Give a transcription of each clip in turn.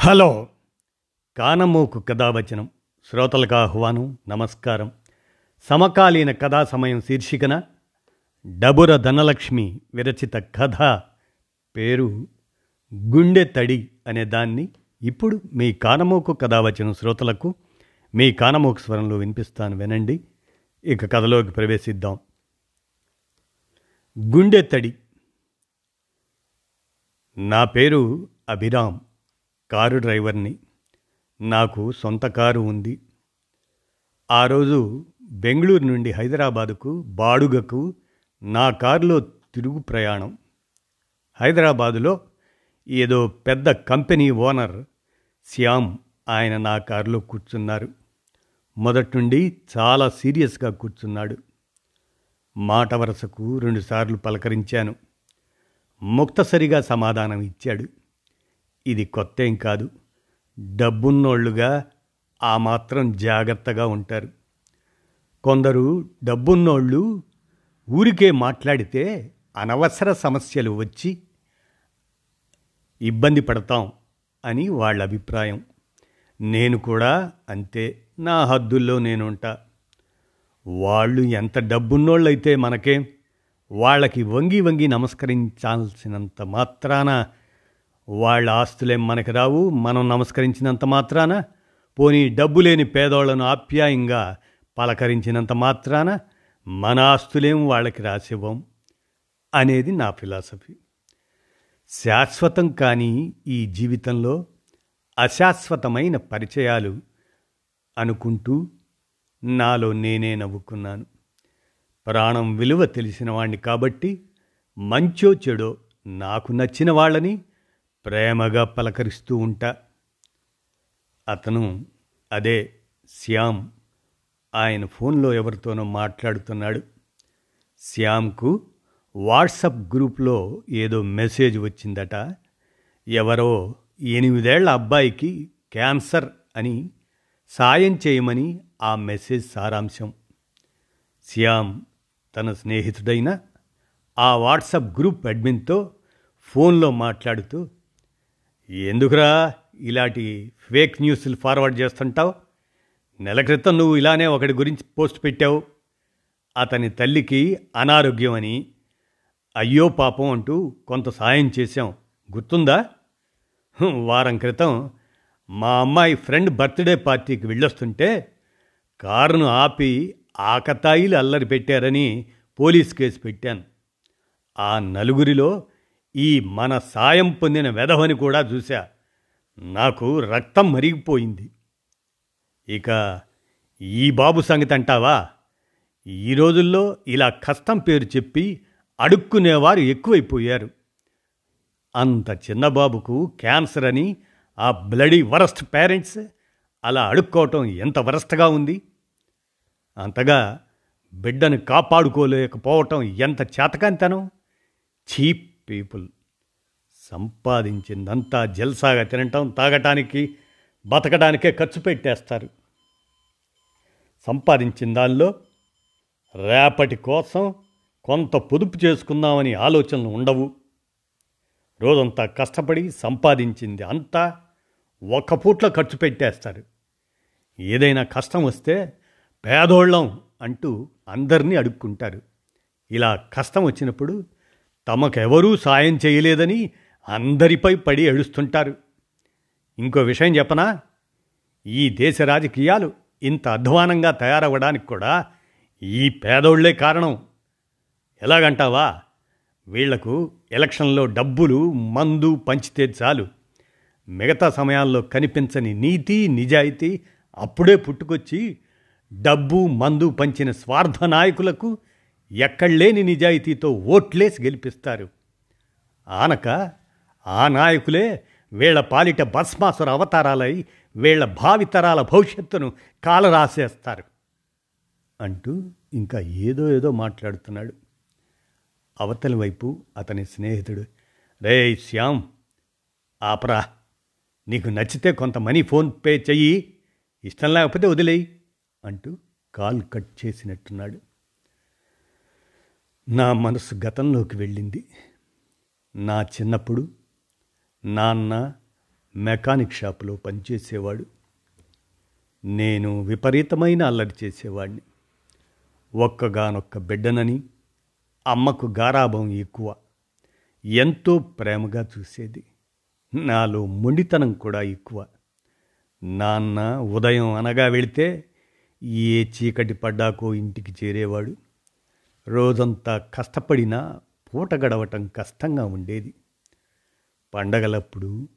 Hello. కానమోకు కథావచనం. శ్రోతలకు ఆహ్వానం నమస్కారం. సమకాలీన కథా సమయం శీర్షికన డబుర ధనలక్ష్మి విరచిత కథ పేరు గుండె తడి అనే దాన్ని ఇప్పుడు మీ కానమోకు కథావచనం శ్రోతలకు మీ కానమూకు స్వరంలో వినిపిస్తాను వినండి. ఇక కథలోకి ప్రవేశిద్దాం. గుండె తడి. నా పేరు అభిరామ్. కారు డ్రైవర్ని. నాకు సొంత కారు ఉంది. ఆ రోజు బెంగళూరు నుండి హైదరాబాదుకు బాడుగకు నా కారులో తిరుగు ప్రయాణం. హైదరాబాదులో ఏదో పెద్ద కంపెనీ ఓనర్ శ్యామ్ ఆయన నా కారులో కూర్చున్నారు. మొదటి నుండి చాలా సీరియస్గా కూర్చున్నాడు. మాట వరసకు రెండుసార్లు పలకరించాను. ముక్తసరిగా సమాధానం ఇచ్చాడు. ఇది కొత్తేం కాదు. డబ్బున్నోళ్ళుగా ఆ మాత్రం జాగ్రత్తగా ఉంటారు. కొందరు డబ్బున్నోళ్ళు ఊరికే మాట్లాడితే అనవసర సమస్యలు వచ్చి ఇబ్బంది పడతాం అని వాళ్ళ అభిప్రాయం. నేను కూడా అంతే. నా హద్దుల్లో నేనుంటా. వాళ్ళు ఎంత డబ్బున్నోళ్ళైతే మనకేం? వాళ్ళకి వంగి వంగి నమస్కరించాల్సినంత మాత్రాన వాళ్ళ ఆస్తులేం మనకి రావు మనం నమస్కరించినంత మాత్రాన పోనీ డబ్బు లేని పేదోళ్ళను ఆప్యాయంగా పలకరించినంత మాత్రాన మన ఆస్తులేం వాళ్ళకి రాసివ్వం అనేది నా ఫిలాసఫీ. శాశ్వతం కానీ ఈ జీవితంలో అశాశ్వతమైన పరిచయాలు అనుకుంటూ నాలో నేనే నవ్వుకున్నాను. ప్రాణం విలువ తెలిసిన వాణ్ణి కాబట్టి మంచో చెడో నాకు నచ్చిన వాళ్ళని ప్రేమగా పలకరిస్తూ ఉంటా. అతను అదే శ్యామ్. ఆయన ఫోన్లో ఎవరితోనో మాట్లాడుతున్నాడు. శ్యామ్కు వాట్సప్ గ్రూప్లో ఏదో మెసేజ్ వచ్చిందట. ఎవరో ఎనిమిదేళ్ళ అబ్బాయికి క్యాన్సర్ అని సాయం చేయమని ఆ మెసేజ్ సారాంశం. శ్యామ్ తన స్నేహితుడైన ఆ వాట్సప్ గ్రూప్ అడ్మిన్తో ఫోన్లో మాట్లాడుతూ ఎందుకురా ఇలాంటి ఫేక్ న్యూస్లు ఫార్వర్డ్ చేస్తుంటావు? నెల క్రితం నువ్వు ఇలానే ఒకటి గురించి పోస్ట్ పెట్టావు. అతని తల్లికి అనారోగ్యం అని అయ్యో పాపం అంటూ కొంత సాయం చేశాం. గుర్తుందా? వారం క్రితం మా అమ్మాయి ఫ్రెండ్ బర్త్డే పార్టీకి వెళ్ళొస్తుంటే కారును ఆపి ఆకతాయిలు అల్లరి పెట్టారని పోలీస్ కేసు పెట్టాను. ఆ నలుగురిలో ఈ మన సాయం పొందిన వెధవని కూడా చూశా. నాకు రక్తం మరిగిపోయింది. ఇక ఈ బాబు సంగతి అంటావా? ఈ రోజుల్లో ఇలా కష్టం పేరు చెప్పి అడుక్కునేవారు ఎక్కువైపోయారు. అంత చిన్న బాబుకు క్యాన్సర్ అని ఆ బ్లడీ వరస్ట్ పేరెంట్స్ అలా అడుక్కోవటం ఎంత వరస్ట్గా ఉంది? అంతగా బిడ్డను కాపాడుకోలేకపోవటం ఎంత చేతకాంతనం చీప్ పీపుల్ సంపాదించిందంతా జల్సాగా తినటం తాగటానికి బతకడానికే ఖర్చు పెట్టేస్తారు. సంపాదించిన దానిలో రేపటి కోసం కొంత పొదుపు చేసుకుందామని ఆలోచనలు ఉండవు. రోజంతా కష్టపడి సంపాదించింది అంతా ఒక్క పూట్లో ఖర్చు పెట్టేస్తారు. ఏదైనా కష్టం వస్తే పేదోళ్ళం అంటూ అందరినీ అడుక్కుంటారు. ఇలా కష్టం వచ్చినప్పుడు తమకెవరూ సాయం చేయలేదని అందరిపై పడి ఏడుస్తుంటారు. ఇంకో విషయం చెప్పనా? ఈ దేశ రాజకీయాలు ఇంత అధ్వానంగా తయారవ్వడానికి కూడా ఈ పేదోళ్ళే కారణం. ఎలాగంటావా? వీళ్ళకు ఎలక్షన్లో డబ్బులు మందు పంచితే చాలు. మిగతా సమయాల్లో కనిపించని నీతి నిజాయితీ అప్పుడే పుట్టుకొచ్చి డబ్బు మందు పంచిన స్వార్థ నాయకులకు ఎక్కడలేని నిజాయితీతో ఓట్లేసి గెలిపిస్తారు. ఆనక ఆ నాయకులే వీళ్ళ పాలిట భస్మాసుర అవతారాలై వీళ్ళ భావితరాల భవిష్యత్తును కాలరాసేస్తారు. అంటూ ఇంకా ఏదో ఏదో మాట్లాడుతున్నాడు. అవతలి వైపు అతని స్నేహితుడు రే శ్యామ్ ఆపరా. నీకు నచ్చితే కొంత మనీ ఫోన్పే చెయ్యి. ఇష్టం లేకపోతే వదిలేయి అంటూ కాల్ కట్ చేసినట్టున్నాడు. నా మనసు గతంలోకి వెళ్ళింది. నా చిన్నప్పుడు నాన్న మెకానిక్ షాపులో పనిచేసేవాడు. నేను విపరీతమైన అల్లరి చేసేవాడిని. ఒక్కగానొక్క బిడ్డనని అమ్మకు గారాభం ఎక్కువ ఎంతో ప్రేమగా చూసేది. నాలో మొండితనం కూడా ఎక్కువ. నాన్న ఉదయం అనగా వెళితే ఏ చీకటి పడ్డాకో ఇంటికి చేరేవాడు. రోజంతా కష్టపడినా పూట గడవటం కష్టంగా ఉండేది. పండగలప్పుడు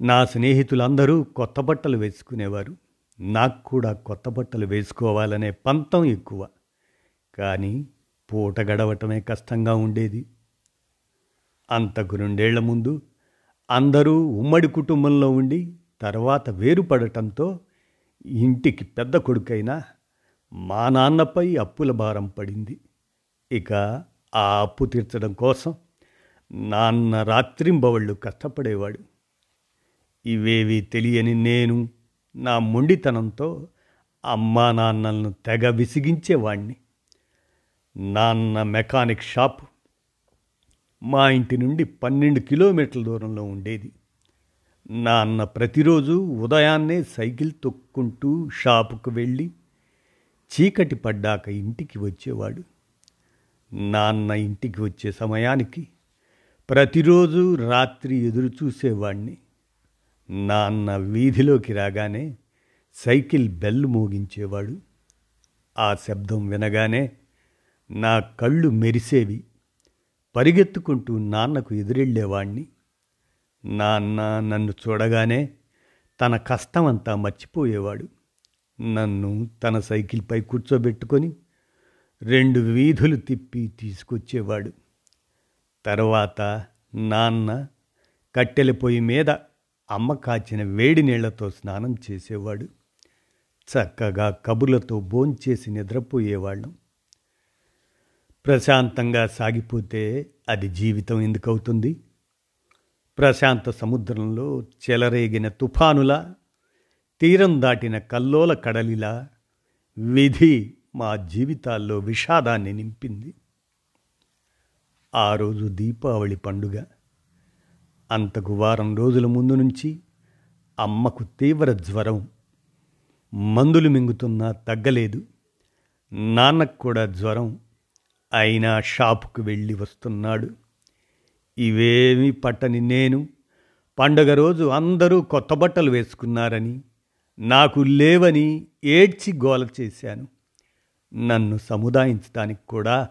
నా స్నేహితులందరూ కొత్త బట్టలు వేసుకునేవారు. నాకు కూడా కొత్త బట్టలు వేసుకోవాలనే పంతం ఎక్కువ. కానీ పూట గడవటమే కష్టంగా ఉండేది. అంతకు రెండేళ్ళ ముందు అందరూ ఉమ్మడి కుటుంబంలో ఉండి తర్వాత వేరుపడటంతో ఇంటికి పెద్ద కొడుకైన మా నాన్నపై అప్పుల భారం పడింది. ఇక ఆ అప్పు తీర్చడం కోసం నాన్న రాత్రింబవళ్ళు కష్టపడేవాడు. ఇవేవి తెలియని నేను నా మొండితనంతో అమ్మా నాన్నలను తెగ విసిగించేవాణ్ణి. నాన్న మెకానిక్ షాప్ మా ఇంటి నుండి పన్నెండు కిలోమీటర్ల దూరంలో ఉండేది. నాన్న ప్రతిరోజు ఉదయాన్నే సైకిల్ తొక్కుంటూ షాపుకు వెళ్ళి చీకటి పడ్డాక ఇంటికి వచ్చేవాడు. నాన్న ఇంటికి వచ్చే సమయానికి ప్రతిరోజు రాత్రి ఎదురు చూసేవాణ్ణి. నాన్న వీధిలోకి రాగానే సైకిల్ బెల్ మోగించేవాడు. ఆ శబ్దం వినగానే నా కళ్ళు మెరిసేవి. పరిగెత్తుకుంటూ నాన్నకు ఎదురెళ్ళేవాణ్ణి. నాన్న నన్ను చూడగానే తన కష్టమంతా మర్చిపోయేవాడు. నన్ను తన సైకిల్పై కూర్చోబెట్టుకొని రెండు వీధులు తిప్పి తీసుకొచ్చేవాడు. తర్వాత నాన్న కట్టెల పొయ్యి మీద అమ్మ కాచిన వేడి నీళ్ళతో స్నానం చేసేవాడు. చక్కగా కబుర్లతో భోంచేసి నిద్రపోయేవాళ్ళం. ప్రశాంతంగా సాగిపోతే అది జీవితం ఎందుకవుతుంది? ప్రశాంత సముద్రంలో చెలరేగిన తుఫానులా తీరం దాటిన కల్లోల కడలిలా విధి మా జీవితాల్లో విషాదాన్ని నింపింది. ఆ రోజు దీపావళి పండుగ. అంతకు వారం రోజుల ముందు నుంచి అమ్మకు తీవ్ర జ్వరం. మందులు మింగుతున్నా తగ్గలేదు. నాన్నకు కూడా జ్వరం. అయినా షాపుకు వెళ్ళి వస్తున్నాడు. ఇవేమీ పట్టని నేను. పండగ రోజు అందరూ కొత్త బట్టలు వేసుకున్నారని నాకు లేవని ఏడ్చి గోల చేశాను. నన్ను సముదాయించడానికి కూడా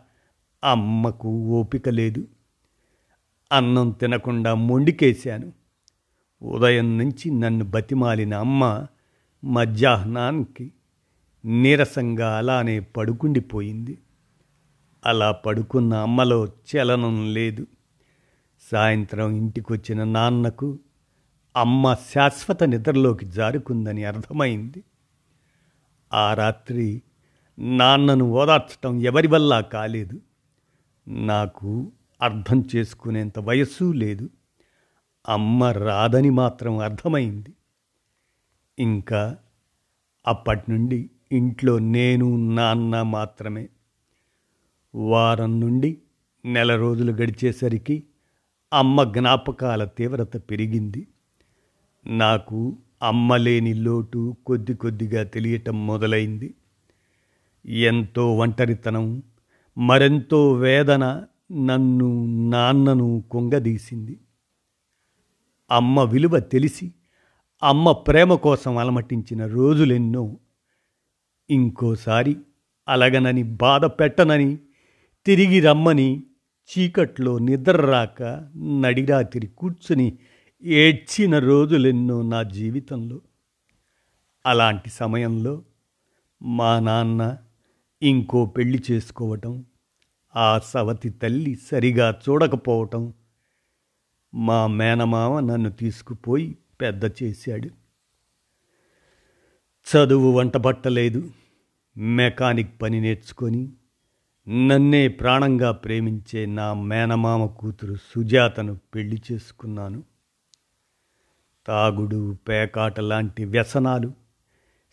అమ్మకు ఓపిక లేదు. అన్నం తినకుండా మొండికేశాను. ఉదయం నుంచి నన్ను బతిమాలిన అమ్మ మధ్యాహ్నానికి నీరసంగా అలానే పడుకుండిపోయింది. అలా పడుకున్న అమ్మలో చలనం లేదు. సాయంత్రం ఇంటికొచ్చిన నాన్నకు అమ్మ శాశ్వత నిద్రలోకి జారుకుందని అర్థమైంది. ఆ రాత్రి నాన్నను ఓదార్చటం ఎవరి వల్ల కాలేదు. నాకు అర్థం చేసుకునేంత వయస్సు లేదు. అమ్మ రాదని మాత్రం అర్థమైంది. ఇంకా అప్పటి నుండి ఇంట్లో నేను నాన్న మాత్రమే. వారం నుండి నెల రోజులు గడిచేసరికి అమ్మ జ్ఞాపకాల తీవ్రత పెరిగింది. నాకు అమ్మ లేని లోటు కొద్ది కొద్దిగా తెలియటం మొదలైంది. ఎంతో ఒంటరితనం మరెంతో వేదన నన్ను నాన్నను కుంగదీసింది. అమ్మ విలువ తెలిసి అమ్మ ప్రేమ కోసం అలమటించిన రోజులెన్నో ఇంకోసారి అలగనని బాధ పెట్టనని తిరిగి రమ్మని చీకట్లో నిద్ర రాక నడిరాతిరి కూర్చుని ఏడ్చిన రోజులెన్నో నా జీవితంలో. అలాంటి సమయంలో మా నాన్న ఇంకో పెళ్ళి చేసుకోవటం ఆ సవతి తల్లి సరిగా చూడకపోవటం మా మేనమామ నన్ను తీసుకుపోయి పెద్ద చేశాడు. చదువు వంట పట్టలేదు మెకానిక్ పని నేర్చుకొని నన్నే ప్రాణంగా ప్రేమించే నా మేనమామ కూతురు సుజాతను పెళ్ళి చేసుకున్నాను. తాగుడు పేకాట లాంటి వ్యసనాలు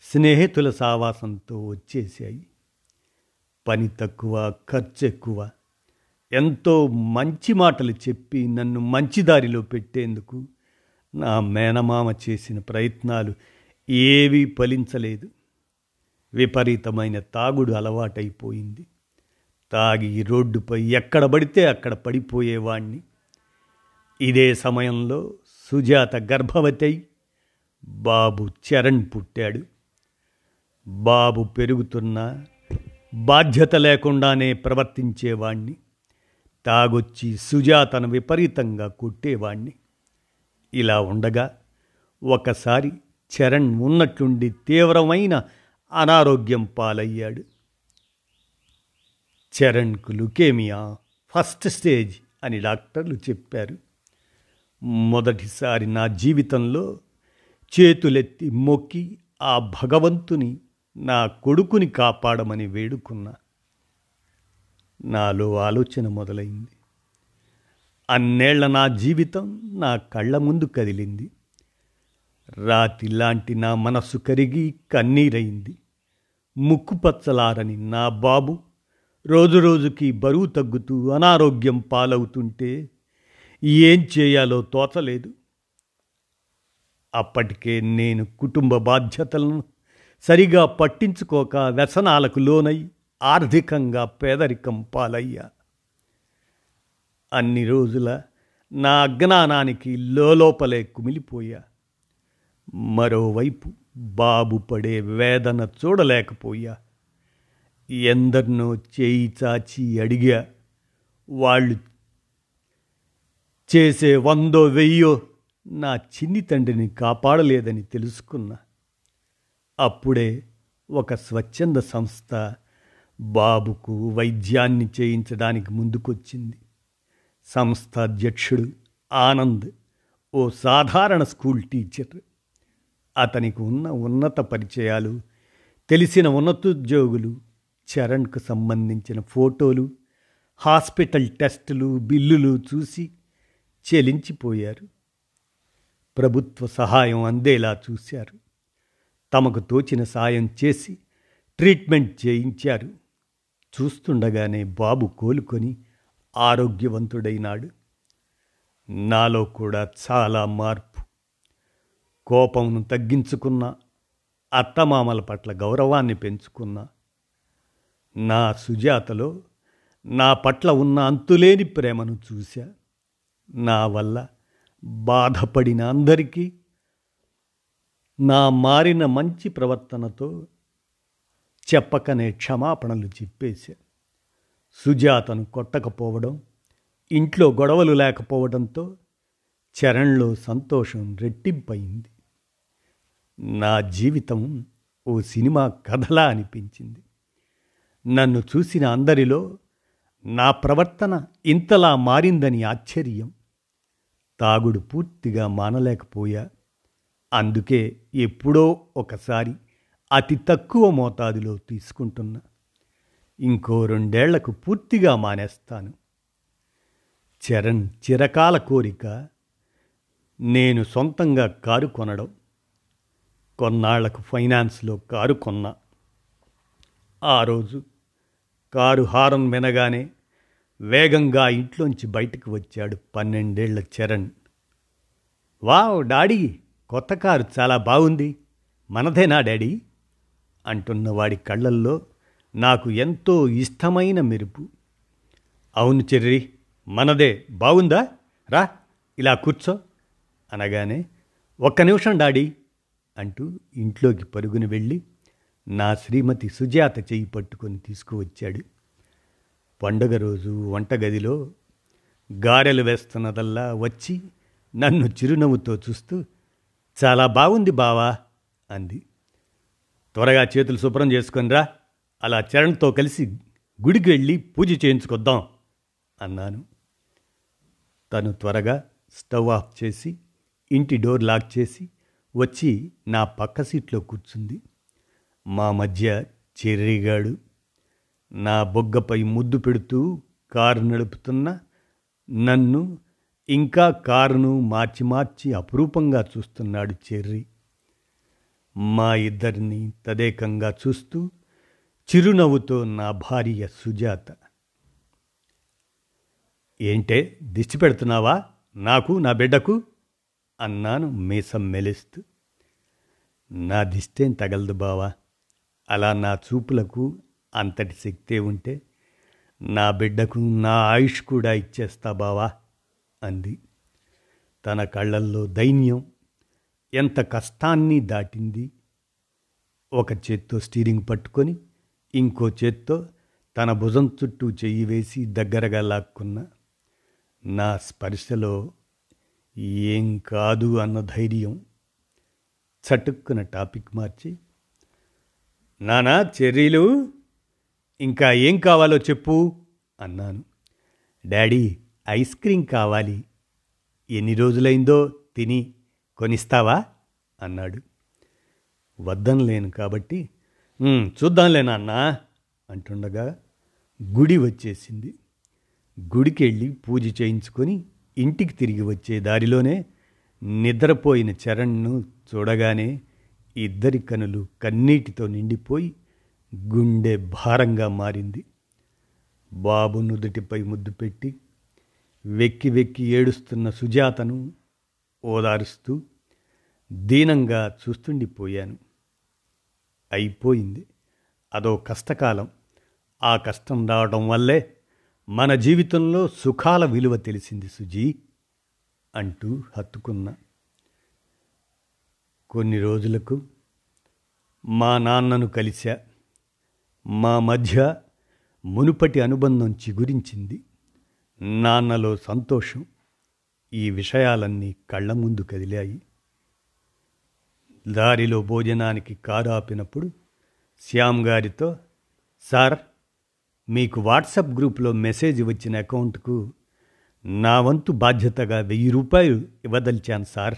స్నేహితుల సావాసంతో వచ్చేసాయి పని తక్కువ ఖర్చు ఎక్కువ ఎంతో మంచి మాటలు చెప్పి నన్ను మంచి దారిలో పెట్టేందుకు నా మేనమామ చేసిన ప్రయత్నాలు ఏవీ ఫలించలేదు. విపరీతమైన తాగుడు అలవాటైపోయింది. తాగి రోడ్డుపై ఎక్కడ పడితే అక్కడ పడిపోయేవాణ్ణి. ఇదే సమయంలో సుజాత గర్భవతి బాబు చరణ్ పుట్టాడు. బాబు పెరుగుతున్న బాధ్యత లేకుండానే ప్రవర్తించేవాణ్ణి. తాగొచ్చి సుజాతను విపరీతంగా కొట్టేవాణ్ణి. ఇలా ఉండగా ఒకసారి చరణ్ ఉన్నట్టుండి తీవ్రమైన అనారోగ్యం పాలయ్యాడు. చరణ్కు లుకేమియా ఫస్ట్ స్టేజ్ అని డాక్టర్లు చెప్పారు. మొదటిసారి నా జీవితంలో చేతులెత్తి మొక్కి ఆ భగవంతుని నా కొడుకుని కాపాడమని వేడుకున్నా. నాలో ఆలోచన మొదలైంది. అన్నేళ్ళ నా జీవితం నా కళ్ళ ముందు కదిలింది. రాతి లాంటి నా మనస్సు కరిగి కన్నీరైంది. ముక్కుపచ్చలారని నా బాబు రోజురోజుకి బరువు తగ్గుతూ అనారోగ్యం పాలవుతుంటే ఏం చేయాలో తోచలేదు. అప్పటికే నేను కుటుంబ బాధ్యతలను సరిగా పట్టించుకోక వ్యసనాలకు లోనై ఆర్థికంగా పేదరికం పాలయ్యా. అన్ని రోజుల నా అజ్ఞానానికి లోపలే కుమిలిపోయా. మరోవైపు బాబు పడే వేదన చూడలేకపోయా. ఎందరినో చేయి చాచి అడిగా. వాళ్ళు చేసే వందో వెయ్యో నా చిన్ని తండ్రిని కాపాడలేదని తెలుసుకున్నా. అప్పుడే ఒక స్వచ్ఛంద సంస్థ బాబుకు వైద్యాన్ని చేయించడానికి ముందుకొచ్చింది. సంస్థ అధ్యక్షుడు ఆనంద్ ఓ సాధారణ స్కూల్ టీచర్. అతనికి ఉన్న ఉన్నత పరిచయాలు తెలిసిన ఉన్నతోద్యోగులు చరణ్కు సంబంధించిన ఫోటోలు హాస్పిటల్ టెస్టులు బిల్లులు చూసి చెలించిపోయారు. ప్రభుత్వ సహాయం అందేలా చూశారు. తమకు తోచిన సాయం చేసి ట్రీట్మెంట్ చేయించారు. చూస్తుండగానే బాబు కోలుకొని ఆరోగ్యవంతుడైనాడు. నాలో కూడా చాలా మార్పు. కోపంను తగ్గించుకున్న అత్తమామల పట్ల గౌరవాన్ని పెంచుకున్న నా సుజాతలో నా పట్ల ఉన్న అంతులేని ప్రేమను చూశా. నా వల్ల బాధపడిన అందరికీ నా మారిన మంచి ప్రవర్తనతో చెప్పకనే క్షమాపణలు చెప్పేశా. సుజాతను కొట్టకపోవడం ఇంట్లో గొడవలు లేకపోవడంతో చరణ్లో సంతోషం రెట్టింపయింది. నా జీవితం ఓ సినిమా కథలా అనిపించింది. నన్ను చూసిన అందరిలో నా ప్రవర్తన ఇంతలా మారిందని ఆశ్చర్యం. తాగుడు పూర్తిగా మానలేకపోయా. అందుకే ఎప్పుడో ఒకసారి అతి తక్కువ మోతాదులో తీసుకుంటున్నా. ఇంకో రెండేళ్ళకు పూర్తిగా మానేస్తాను. చరణ్ చిరకాల కోరిక నేను సొంతంగా కారు కొనడం కొన్నాళ్ళకు ఫైనాన్స్లో కారు కొన్నా. ఆ రోజు కారు హారం వినగానే వేగంగా ఇంట్లోంచి బయటకు వచ్చాడు పన్నెండేళ్ళ చరణ్. వావ్ డాడీ కొత్త కారు చాలా బాగుంది. మనదేనా డాడీ? అంటున్న వాడి కళ్ళల్లో నాకు ఎంతో ఇష్టమైన మెరుపు. అవును చెర్రి మనదే బాగుందా? రా ఇలా కూర్చో అనగానే ఒక్క నిమిషం డాడీ అంటూ ఇంట్లోకి పరుగుని వెళ్ళి నా శ్రీమతి సుజాత చేయి పట్టుకొని తీసుకువచ్చాడు. పండగ రోజు వంటగదిలో గారెలు వేస్తున్నదల్లా వచ్చి నన్ను చిరునవ్వుతో చూస్తూ చాలా బాగుంది బావా అంది. త్వరగా చేతులు శుభ్రం చేసుకునిరా అలా చరణ్తో కలిసి గుడికి వెళ్ళి పూజ చేయించుకొద్దాం అన్నాను. తను త్వరగా స్టవ్ ఆఫ్ చేసి ఇంటి డోర్ లాక్ చేసి వచ్చి నా పక్క సీట్లో కూర్చుంది. మా మధ్య చెర్రిగాడు నా బొగ్గపై ముద్దు పెడుతూ కారు నడుపుతున్న నన్ను ఇంకా కారును మార్చి మార్చి అపురూపంగా చూస్తున్నాడు చెర్రి. మా ఇద్దరిని తదేకంగా చూస్తూ చిరునవ్వుతో నా భార్య సుజాత. ఏంటే దిష్టి పెడుతున్నావా? నాకు నా బిడ్డకు? అన్నాను మీసం మెలిస్తూ. నా దిష్టేం తగలదు బావా. అలా నా చూపులకు అంతటి శక్తే ఉంటే నా బిడ్డకు నా ఆయుష్ కూడా ఇచ్చేస్తా బావా. అంది. తన కళ్ళల్లో దైన్యం. ఎంత కష్టాన్ని దాటింది. ఒక చేత్తో స్టీరింగ్ పట్టుకొని ఇంకో చేత్తో తన భుజం చుట్టూ చెయ్యి వేసి దగ్గరగా లాక్కున్న నా స్పర్శలో ఏం కాదు అన్న ధైర్యం. చటుక్కున టాపిక్ మార్చి నానా చెర్రీలు ఇంకా ఏం కావాలో చెప్పు అన్నాను. డాడీ ఐస్ క్రీం కావాలి. ఎన్ని రోజులైందో తిని కొనిస్తావా? అన్నాడు. వద్దనలేను కాబట్టి చూద్దాంలేనా చూద్దాంలే నాన్న అంటుండగా గుడి వచ్చేసింది. గుడికి వెళ్ళి పూజ చేయించుకొని ఇంటికి తిరిగి వచ్చే దారిలోనే నిద్రపోయిన చరణ్ను చూడగానే ఇద్దరి కనులు కన్నీటితో నిండిపోయి గుండె భారంగా మారింది. బాబు నుదుటిపై ముద్దు పెట్టి వెక్కి వెక్కి ఏడుస్తున్న సుజాతను ఓదారుస్తూ దీనంగా చూస్తుండిపోయాను. అయిపోయింది. అదో కష్టకాలం. ఆ కష్టం రావడం వల్లే మన జీవితంలో సుఖాల విలువ తెలిసింది సుజీ అంటూ హత్తుకున్నా. కొన్ని రోజులకు మా నాన్నను కలిశా. మా మధ్య మునుపటి అనుబంధం చిగురించింది. నాన్నలో సంతోషం ఈ విషయాలన్నీ కళ్ళ ముందు కదిలాయి. దారిలో భోజనానికి కారు ఆపినప్పుడు శ్యామ్ గారితో సార్ మీకు వాట్సాప్ గ్రూప్లో మెసేజ్ వచ్చిన అకౌంట్కు నా వంతు బాధ్యతగా వెయ్యి రూపాయలు ఇవ్వదలిచాను సార్.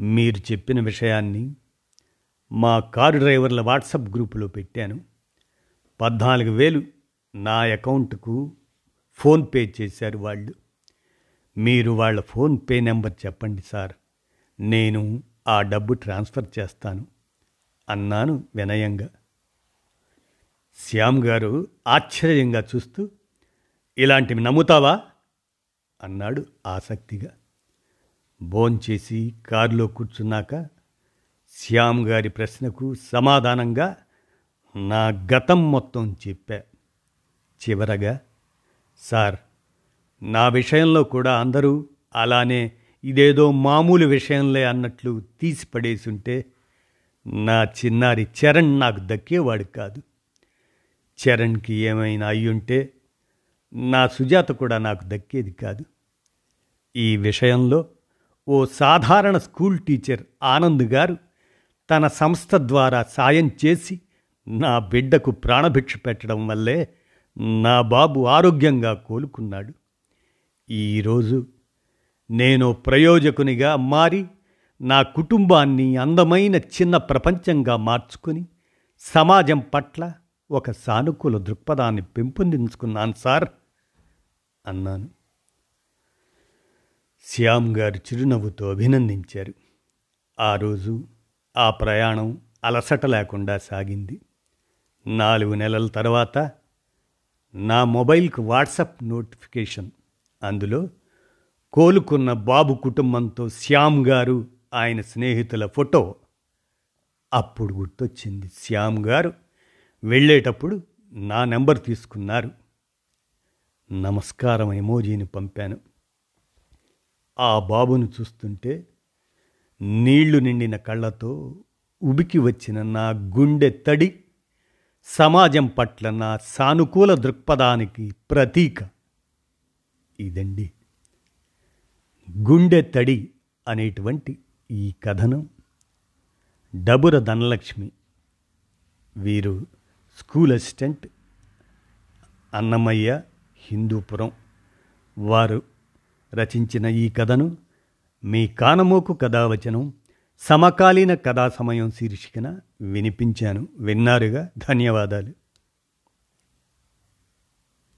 మీరు చెప్పిన విషయాన్ని మా కారు డ్రైవర్ల వాట్సాప్ గ్రూపులో పెట్టాను. పద్నాలుగు వేలు నా అకౌంట్కు ఫోన్పే చేశారు వాళ్ళు. మీరు వాళ్ళ ఫోన్పే నెంబర్ చెప్పండి సార్. నేను ఆ డబ్బు ట్రాన్స్ఫర్ చేస్తాను అన్నాను వినయంగా. శ్యామ్ గారు ఆశ్చర్యంగా చూస్తూ ఇలాంటివి నమ్ముతావా? అన్నాడు ఆసక్తిగా. భోంచేసి కారులో కూర్చున్నాక శ్యామ్ గారి ప్రశ్నకు సమాధానంగా నా గతం మొత్తం చెప్పా. చివరగా సార్ నా విషయంలో కూడా అందరూ అలానే ఇదేదో మామూలు విషయంలే అన్నట్లు తీసిపడేసుంటే నా చిన్నారి చరణ్ నాకు దక్కేవాడు కాదు. చరణ్కి ఏమైనా అయ్యుంటే నా సుజాత కూడా నాకు దక్కేది కాదు. ఈ విషయంలో ఓ సాధారణ స్కూల్ టీచర్ ఆనంద్ గారు తన సంస్థ ద్వారా సాయం చేసి నా బిడ్డకు ప్రాణభిక్ష పెట్టడం వల్లే నా బాబు ఆరోగ్యంగా కోలుకున్నాడు. ఈరోజు నేను ప్రయోజకునిగా మారి నా కుటుంబాన్ని అందమైన చిన్న ప్రపంచంగా మార్చుకొని సమాజం పట్ల ఒక సానుకూల దృక్పథాన్ని పెంపొందించుకున్నాను సార్ అన్నాను. శ్యామ్ గారు చిరునవ్వుతో అభినందించారు. ఆ రోజు ఆ ప్రయాణం అలసట లేకుండా సాగింది. నాలుగు నెలల తర్వాత నా మొబైల్కు వాట్సప్ నోటిఫికేషన్. అందులో కోలుకున్న బాబు కుటుంబంతో శ్యామ్ గారు ఆయన స్నేహితుల ఫోటో. అప్పుడు గుర్తొచ్చింది శ్యామ్ గారు వెళ్ళేటప్పుడు నా నెంబర్ తీసుకున్నారు. నమస్కారం ఎమోజీని పంపాను. ఆ బాబును చూస్తుంటే నీళ్ళు నిండిన కళ్ళతో ఉబికి వచ్చిన నా గుండె తడి సమాజం పట్ల నా సానుకూల దృక్పథానికి ప్రతీక ఇదండి. గుండె తడి అనేటువంటి ఈ కథనం. డబుర ధనలక్ష్మి వీరు స్కూల్ అసిస్టెంట్. అన్నమయ్య హిందూపురం. వారు రచించిన ఈ కథను మీ కానమోకు కథావచనం సమకాలీన కథా సమయం శీర్షికన వినిపించాను. విన్నారుగా? ధన్యవాదాలు.